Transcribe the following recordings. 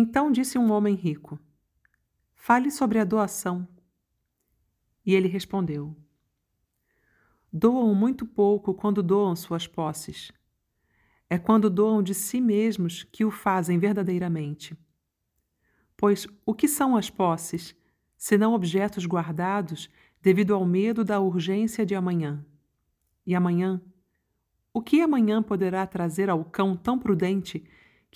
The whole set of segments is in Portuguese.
Então disse um homem rico: Fale sobre a doação. E ele respondeu: Doam muito pouco quando doam suas posses. É quando doam de si mesmos que o fazem verdadeiramente. Pois o que são as posses, senão objetos guardados devido ao medo da urgência de amanhã? E amanhã? O que amanhã poderá trazer ao cão tão prudente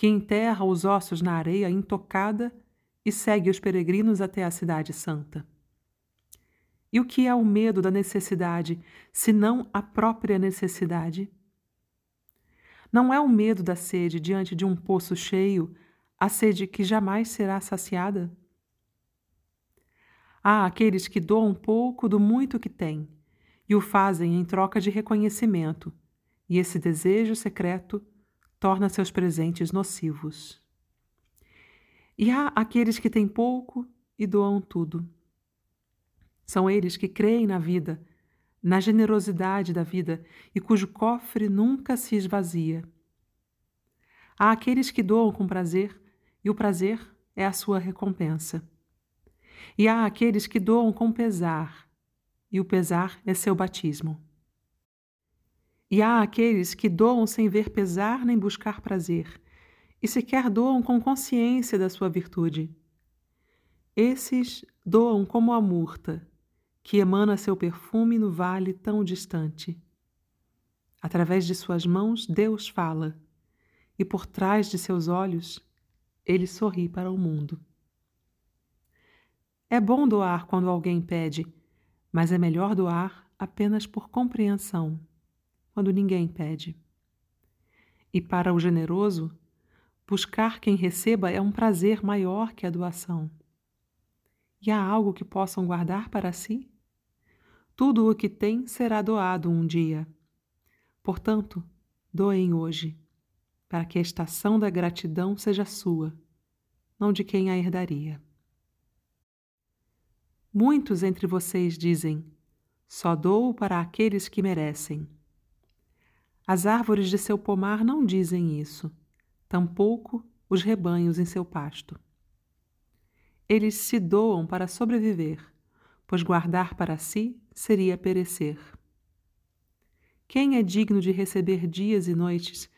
que enterra os ossos na areia intocada e segue os peregrinos até a Cidade Santa? E o que é o medo da necessidade, senão a própria necessidade? Não é o medo da sede diante de um poço cheio, a sede que jamais será saciada? Há aqueles que doam pouco do muito que têm e o fazem em troca de reconhecimento, e esse desejo secreto torna seus presentes nocivos. E há aqueles que têm pouco e doam tudo. São eles que creem na vida, na generosidade da vida e cujo cofre nunca se esvazia. Há aqueles que doam com prazer e o prazer é a sua recompensa. E há aqueles que doam com pesar e o pesar é seu batismo. E há aqueles que doam sem ver pesar nem buscar prazer, e sequer doam com consciência da sua virtude. Esses doam como a murta, que emana seu perfume no vale tão distante. Através de suas mãos, Deus fala, e por trás de seus olhos, ele sorri para o mundo. É bom doar quando alguém pede, mas é melhor doar apenas por compreensão, quando ninguém pede. E para o generoso, buscar quem receba é um prazer maior que a doação. E há algo que possam guardar para si? Tudo o que tem será doado um dia. Portanto, doem hoje, para que a estação da gratidão seja sua, não de quem a herdaria. Muitos entre vocês dizem: Só dou para aqueles que merecem. As árvores de seu pomar não dizem isso, tampouco os rebanhos em seu pasto. Eles se doam para sobreviver, pois guardar para si seria perecer. Quem é digno de receber dias e noites,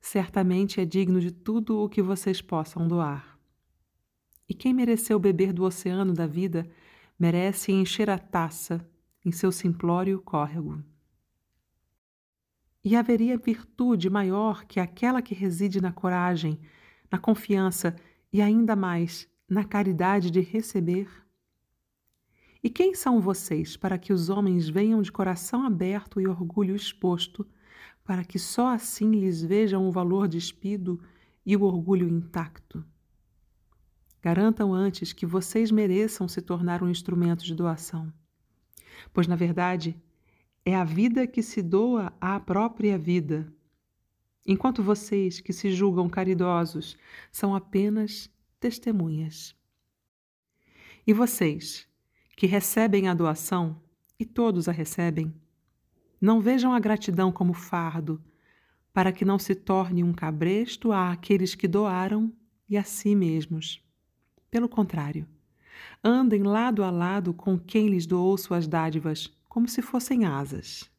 certamente é digno de tudo o que vocês possam doar. E quem mereceu beber do oceano da vida, merece encher a taça em seu simplório córrego. E haveria virtude maior que aquela que reside na coragem, na confiança e ainda mais na caridade de receber? E quem são vocês para que os homens venham de coração aberto e orgulho exposto, para que só assim lhes vejam o valor despido e o orgulho intacto? Garantam antes que vocês mereçam se tornar um instrumento de doação. Pois, na verdade, é a vida que se doa à própria vida. Enquanto vocês, que se julgam caridosos, são apenas testemunhas. E vocês, que recebem a doação, e todos a recebem, não vejam a gratidão como fardo, para que não se torne um cabresto àqueles que doaram e a si mesmos. Pelo contrário, andem lado a lado com quem lhes doou suas dádivas, como se fossem asas.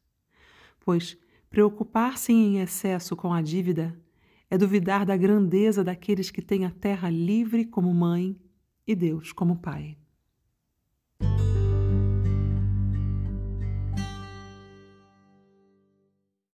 Pois preocupar-se em excesso com a dívida é duvidar da grandeza daqueles que têm a terra livre como mãe e Deus como pai.